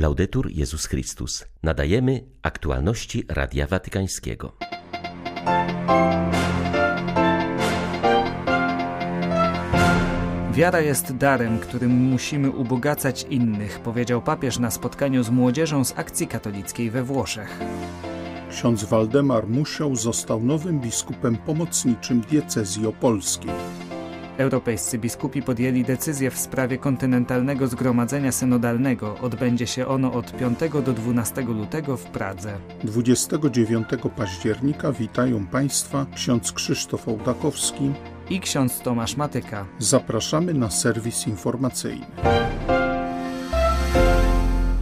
Laudetur Jezus Chrystus. Nadajemy aktualności Radia Watykańskiego. Wiara jest darem, którym musimy ubogacać innych, powiedział papież na spotkaniu z młodzieżą z akcji katolickiej we Włoszech. Ksiądz Waldemar Musioł został nowym biskupem pomocniczym diecezji opolskiej. Europejscy biskupi podjęli decyzję w sprawie kontynentalnego zgromadzenia synodalnego. Odbędzie się ono od 5 do 12 lutego w Pradze. 29 października witają Państwa ksiądz Krzysztof Ołdakowski i ksiądz Tomasz Matyka. Zapraszamy na serwis informacyjny.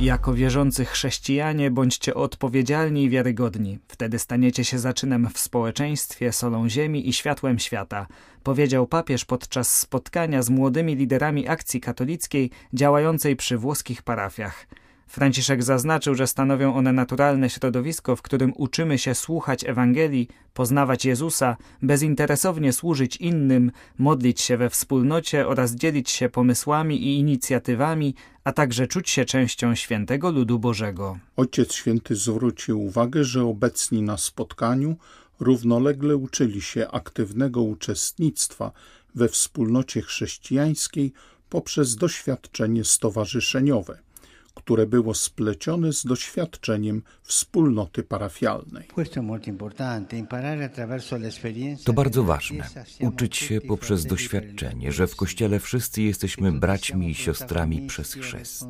Jako wierzący chrześcijanie bądźcie odpowiedzialni i wiarygodni. Wtedy staniecie się zaczynem w społeczeństwie, solą ziemi i światłem świata, powiedział papież podczas spotkania z młodymi liderami akcji katolickiej działającej przy włoskich parafiach. Franciszek zaznaczył, że stanowią one naturalne środowisko, w którym uczymy się słuchać Ewangelii, poznawać Jezusa, bezinteresownie służyć innym, modlić się we wspólnocie oraz dzielić się pomysłami i inicjatywami, a także czuć się częścią świętego ludu Bożego. Ojciec Święty zwrócił uwagę, że obecni na spotkaniu równolegle uczyli się aktywnego uczestnictwa we wspólnocie chrześcijańskiej poprzez doświadczenie stowarzyszeniowe które było splecione z doświadczeniem wspólnoty parafialnej. To bardzo ważne. Uczyć się poprzez doświadczenie, że w Kościele wszyscy jesteśmy braćmi i siostrami przez chrzest,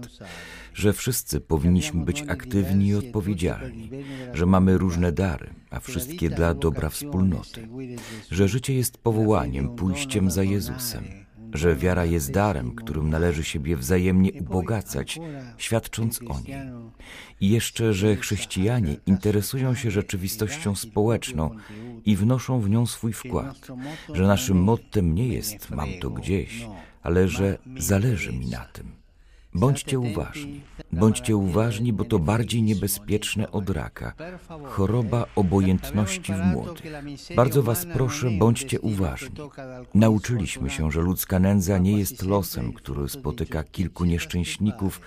że wszyscy powinniśmy być aktywni i odpowiedzialni, że mamy różne dary, a wszystkie dla dobra wspólnoty, że życie jest powołaniem, pójściem za Jezusem że wiara jest darem, którym należy siebie wzajemnie ubogacać, świadcząc o niej. I jeszcze, że chrześcijanie interesują się rzeczywistością społeczną i wnoszą w nią swój wkład, że naszym mottem nie jest mam to gdzieś, ale że zależy mi na tym. Bądźcie uważni. Bądźcie uważni, bo to bardziej niebezpieczne od raka. Choroba obojętności w młodych. Bardzo Was proszę, bądźcie uważni. Nauczyliśmy się, że ludzka nędza nie jest losem, który spotyka kilku nieszczęśników,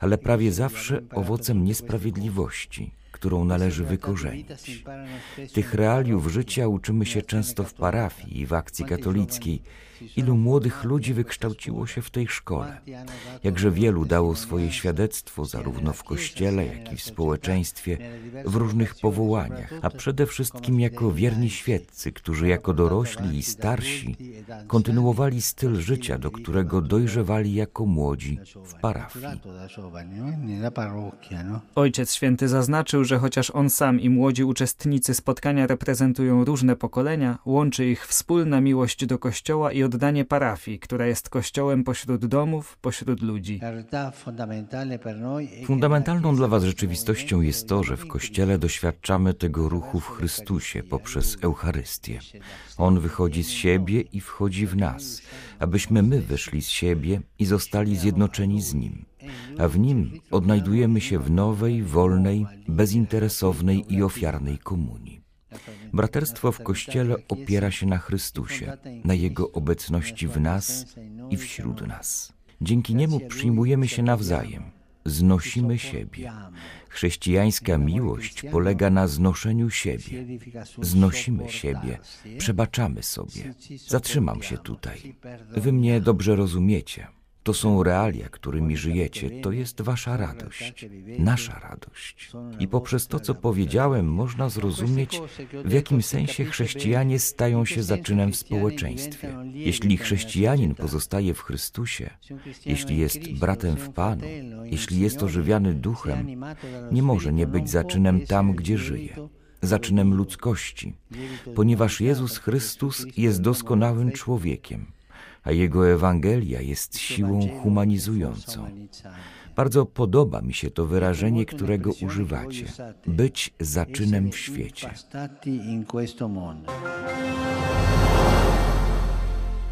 ale prawie zawsze owocem niesprawiedliwości którą należy wykorzenić. Tych realiów życia uczymy się często w parafii i w akcji katolickiej. Ilu młodych ludzi wykształciło się w tej szkole? Jakże wielu dało swoje świadectwo zarówno w kościele, jak i w społeczeństwie, w różnych powołaniach, a przede wszystkim jako wierni świeccy, którzy jako dorośli i starsi kontynuowali styl życia, do którego dojrzewali jako młodzi w parafii. Ojciec Święty zaznaczył, że chociaż on sam i młodzi uczestnicy spotkania reprezentują różne pokolenia, łączy ich wspólna miłość do Kościoła i oddanie parafii, która jest Kościołem pośród domów, pośród ludzi. Fundamentalną dla Was rzeczywistością jest to, że w Kościele doświadczamy tego ruchu w Chrystusie poprzez Eucharystię. On wychodzi z siebie i wchodzi w nas, abyśmy my wyszli z siebie i zostali zjednoczeni z Nim a w nim odnajdujemy się w nowej, wolnej, bezinteresownej i ofiarnej komunii. Braterstwo w Kościele opiera się na Chrystusie, na Jego obecności w nas i wśród nas. Dzięki Niemu przyjmujemy się nawzajem, znosimy siebie. Chrześcijańska miłość polega na znoszeniu siebie. Znosimy siebie, przebaczamy sobie. Zatrzymam się tutaj. Wy mnie dobrze rozumiecie. To są realia, którymi żyjecie. To jest wasza radość, nasza radość. I poprzez to, co powiedziałem, można zrozumieć, w jakim sensie chrześcijanie stają się zaczynem w społeczeństwie. Jeśli chrześcijanin pozostaje w Chrystusie, jeśli jest bratem w Panu, jeśli jest ożywiany duchem, nie może nie być zaczynem tam, gdzie żyje zaczynem ludzkości, ponieważ Jezus Chrystus jest doskonałym człowiekiem a jego Ewangelia jest siłą humanizującą. Bardzo podoba mi się to wyrażenie, którego używacie być zaczynem w świecie.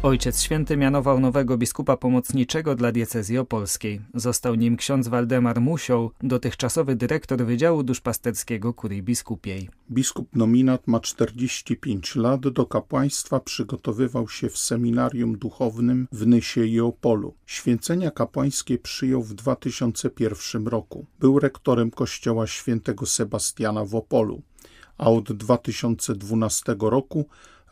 Ojciec Święty mianował nowego biskupa pomocniczego dla diecezji opolskiej. Został nim ksiądz Waldemar Musioł, dotychczasowy dyrektor Wydziału Duszpasterskiego Kurii Biskupiej. Biskup nominat ma 45 lat, do kapłaństwa przygotowywał się w seminarium duchownym w Nysie i Opolu. Święcenia kapłańskie przyjął w 2001 roku. Był rektorem kościoła świętego Sebastiana w Opolu, a od 2012 roku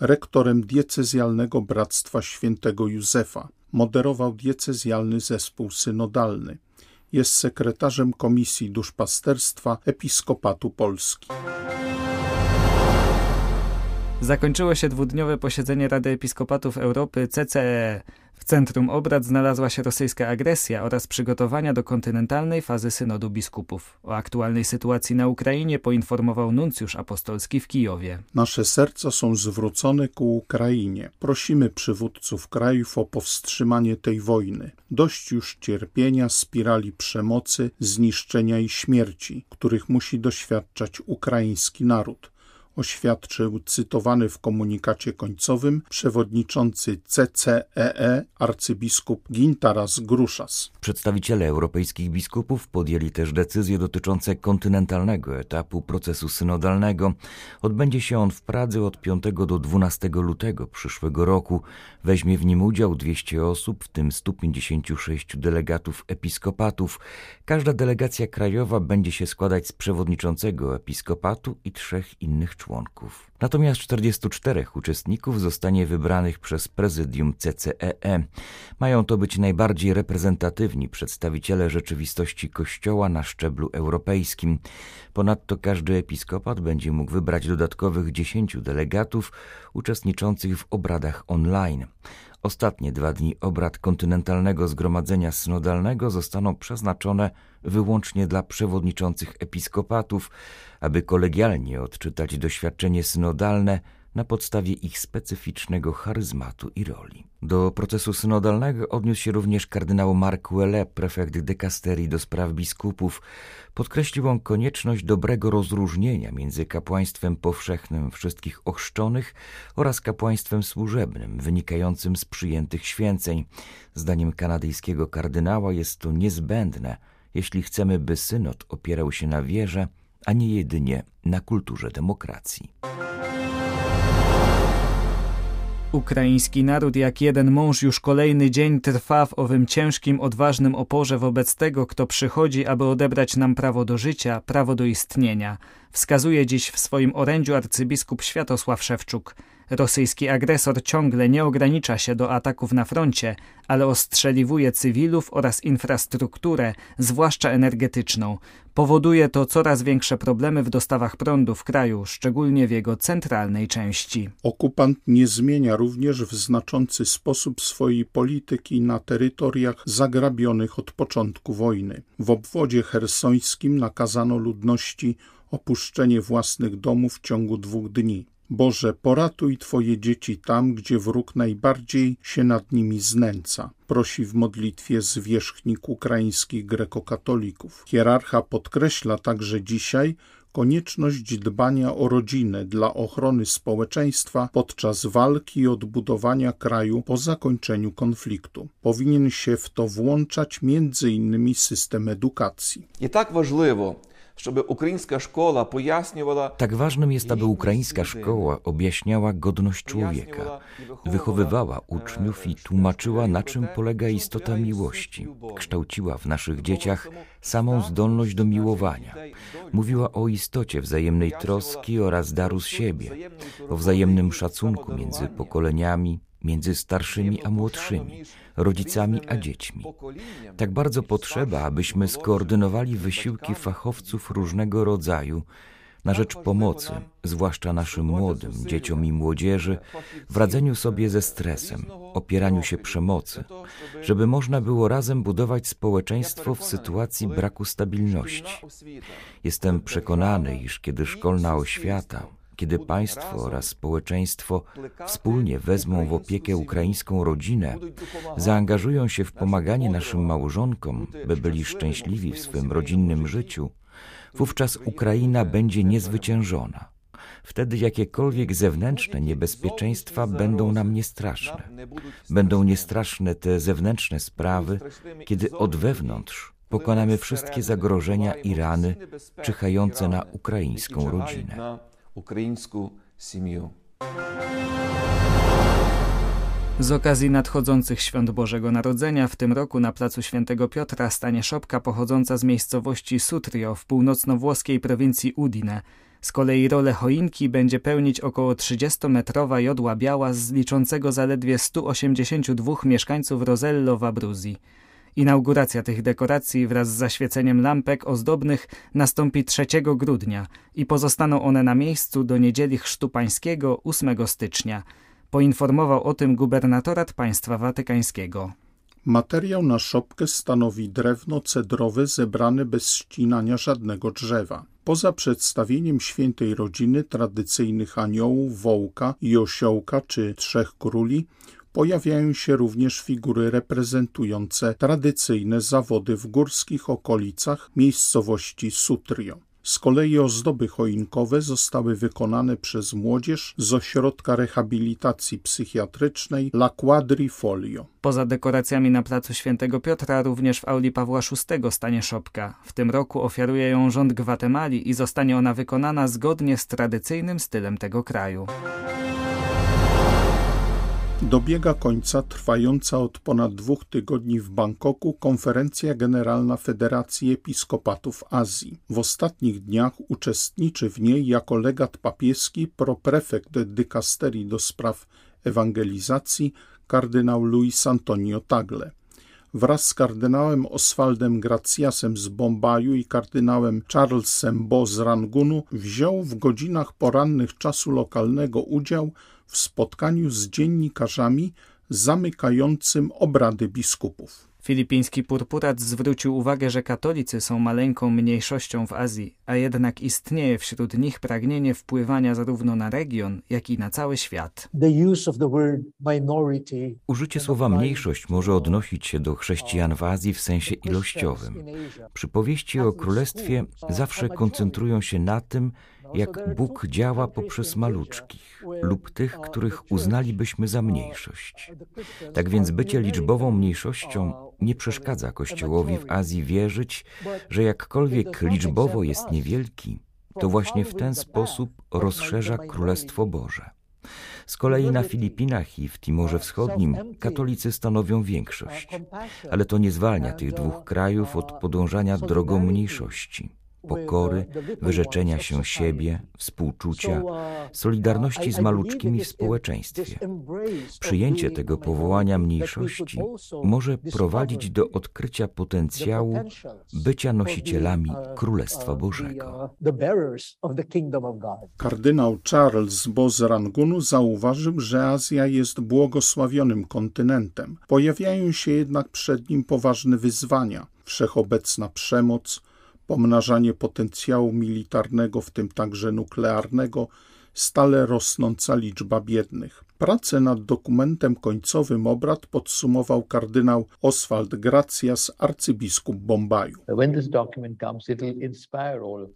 rektorem diecezjalnego Bractwa Świętego Józefa. Moderował diecezjalny zespół synodalny. Jest sekretarzem Komisji Duszpasterstwa Episkopatu Polski. Zakończyło się dwudniowe posiedzenie Rady Episkopatów Europy CCE. W centrum obrad znalazła się rosyjska agresja oraz przygotowania do kontynentalnej fazy synodu biskupów. O aktualnej sytuacji na Ukrainie poinformował nuncjusz apostolski w Kijowie. Nasze serca są zwrócone ku Ukrainie. Prosimy przywódców krajów o powstrzymanie tej wojny. Dość już cierpienia, spirali przemocy, zniszczenia i śmierci, których musi doświadczać ukraiński naród oświadczył cytowany w komunikacie końcowym przewodniczący CCEE arcybiskup Gintaras Gruszas. Przedstawiciele europejskich biskupów podjęli też decyzje dotyczące kontynentalnego etapu procesu synodalnego. Odbędzie się on w Pradze od 5 do 12 lutego przyszłego roku. Weźmie w nim udział 200 osób, w tym 156 delegatów episkopatów. Każda delegacja krajowa będzie się składać z przewodniczącego episkopatu i trzech innych członków członków. Natomiast 44 uczestników zostanie wybranych przez prezydium CCEE. Mają to być najbardziej reprezentatywni przedstawiciele rzeczywistości Kościoła na szczeblu europejskim. Ponadto każdy episkopat będzie mógł wybrać dodatkowych 10 delegatów uczestniczących w obradach online. Ostatnie dwa dni obrad kontynentalnego zgromadzenia synodalnego zostaną przeznaczone wyłącznie dla przewodniczących episkopatów, aby kolegialnie odczytać doświadczenie synodalne na podstawie ich specyficznego charyzmatu i roli. Do procesu synodalnego odniósł się również kardynał Mark Welle, prefekt dekasterii do spraw biskupów. Podkreślił on konieczność dobrego rozróżnienia między kapłaństwem powszechnym wszystkich ochrzczonych oraz kapłaństwem służebnym, wynikającym z przyjętych święceń. Zdaniem kanadyjskiego kardynała jest to niezbędne, jeśli chcemy, by synod opierał się na wierze, a nie jedynie na kulturze demokracji. Ukraiński naród jak jeden mąż już kolejny dzień trwa w owym ciężkim, odważnym oporze wobec tego, kto przychodzi, aby odebrać nam prawo do życia, prawo do istnienia. Wskazuje dziś w swoim orędziu arcybiskup Światosław Szewczuk. Rosyjski agresor ciągle nie ogranicza się do ataków na froncie, ale ostrzeliwuje cywilów oraz infrastrukturę, zwłaszcza energetyczną. Powoduje to coraz większe problemy w dostawach prądu w kraju, szczególnie w jego centralnej części. Okupant nie zmienia również w znaczący sposób swojej polityki na terytoriach zagrabionych od początku wojny. W obwodzie hersońskim nakazano ludności opuszczenie własnych domów w ciągu dwóch dni. Boże, poratuj Twoje dzieci tam, gdzie wróg najbardziej się nad nimi znęca. Prosi w modlitwie zwierzchnik ukraińskich grekokatolików. Hierarcha podkreśla także dzisiaj konieczność dbania o rodzinę dla ochrony społeczeństwa podczas walki i odbudowania kraju po zakończeniu konfliktu. Powinien się w to włączać innymi system edukacji. I tak ważliwe żeby ukraińska szkoła pojaśniała. Tak ważnym jest, aby ukraińska szkoła objaśniała godność człowieka, wychowywała uczniów i tłumaczyła, na czym polega istota miłości, kształciła w naszych dzieciach samą zdolność do miłowania, mówiła o istocie wzajemnej troski oraz daru z siebie, o wzajemnym szacunku między pokoleniami, między starszymi a młodszymi, rodzicami a dziećmi. Tak bardzo potrzeba, abyśmy skoordynowali wysiłki fachowców różnego rodzaju na rzecz pomocy, zwłaszcza naszym młodym, dzieciom i młodzieży, w radzeniu sobie ze stresem, opieraniu się przemocy, żeby można było razem budować społeczeństwo w sytuacji braku stabilności. Jestem przekonany, iż kiedy szkolna oświata, kiedy państwo oraz społeczeństwo wspólnie wezmą w opiekę ukraińską rodzinę, zaangażują się w pomaganie naszym małżonkom, by byli szczęśliwi w swym rodzinnym życiu, wówczas Ukraina będzie niezwyciężona. Wtedy jakiekolwiek zewnętrzne niebezpieczeństwa będą nam niestraszne. Będą niestraszne te zewnętrzne sprawy, kiedy od wewnątrz pokonamy wszystkie zagrożenia i rany czyhające na ukraińską rodzinę. Z okazji nadchodzących świąt Bożego Narodzenia w tym roku na placu Świętego Piotra stanie szopka pochodząca z miejscowości Sutrio w północno-włoskiej prowincji Udine. Z kolei rolę choinki będzie pełnić około 30-metrowa jodła biała z liczącego zaledwie 182 mieszkańców Rosello w Abruzji. Inauguracja tych dekoracji wraz z zaświeceniem lampek ozdobnych nastąpi 3 grudnia i pozostaną one na miejscu do niedzieli Chrztu Pańskiego 8 stycznia. Poinformował o tym gubernatorat państwa watykańskiego. Materiał na szopkę stanowi drewno cedrowe zebrane bez ścinania żadnego drzewa. Poza przedstawieniem świętej rodziny tradycyjnych aniołów, wołka i osiołka czy trzech króli, pojawiają się również figury reprezentujące tradycyjne zawody w górskich okolicach miejscowości Sutrio. Z kolei ozdoby choinkowe zostały wykonane przez młodzież z ośrodka rehabilitacji psychiatrycznej La Quadrifolio. Poza dekoracjami na placu Świętego Piotra również w auli Pawła VI stanie szopka. W tym roku ofiaruje ją rząd Gwatemali i zostanie ona wykonana zgodnie z tradycyjnym stylem tego kraju. Dobiega końca trwająca od ponad dwóch tygodni w Bangkoku konferencja generalna Federacji Episkopatów Azji. W ostatnich dniach uczestniczy w niej jako legat papieski proprefekt dykasterii do spraw ewangelizacji kardynał Luis Antonio Tagle. Wraz z kardynałem Oswaldem Graciasem z Bombaju i kardynałem Charlesem Bo z Rangunu wziął w godzinach porannych czasu lokalnego udział w spotkaniu z dziennikarzami zamykającym obrady biskupów. Filipiński purpurat zwrócił uwagę, że katolicy są maleńką mniejszością w Azji, a jednak istnieje wśród nich pragnienie wpływania zarówno na region, jak i na cały świat. Użycie słowa mniejszość może odnosić się do chrześcijan w Azji w sensie ilościowym. Przypowieści o królestwie zawsze koncentrują się na tym, jak Bóg działa poprzez maluczkich lub tych, których uznalibyśmy za mniejszość. Tak więc bycie liczbową mniejszością nie przeszkadza Kościołowi w Azji wierzyć, że jakkolwiek liczbowo jest niewielki, to właśnie w ten sposób rozszerza Królestwo Boże. Z kolei na Filipinach i w Timorze Wschodnim katolicy stanowią większość, ale to nie zwalnia tych dwóch krajów od podążania drogą mniejszości pokory, wyrzeczenia się siebie, współczucia, solidarności z maluczkimi w społeczeństwie. Przyjęcie tego powołania mniejszości może prowadzić do odkrycia potencjału bycia nosicielami Królestwa Bożego. Kardynał Charles Bozrangunu zauważył, że Azja jest błogosławionym kontynentem. Pojawiają się jednak przed nim poważne wyzwania, wszechobecna przemoc, pomnażanie potencjału militarnego, w tym także nuklearnego, stale rosnąca liczba biednych. Pracę nad dokumentem końcowym obrad podsumował kardynał Oswald Gracias, arcybiskup Bombaju.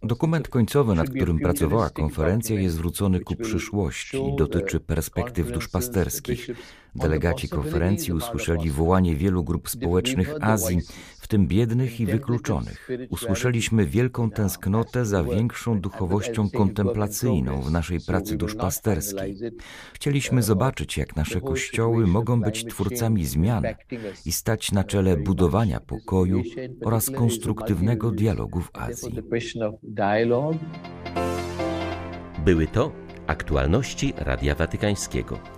Dokument końcowy, nad którym pracowała konferencja, jest zwrócony ku przyszłości i dotyczy perspektyw duszpasterskich. Delegaci konferencji usłyszeli wołanie wielu grup społecznych Azji, w tym biednych i wykluczonych. Usłyszeliśmy wielką tęsknotę za większą duchowością kontemplacyjną w naszej pracy duszpasterskiej. Chcieliśmy zobaczyć, jak nasze kościoły mogą być twórcami zmian i stać na czele budowania pokoju oraz konstruktywnego dialogu w Azji. Były to aktualności Radia Watykańskiego.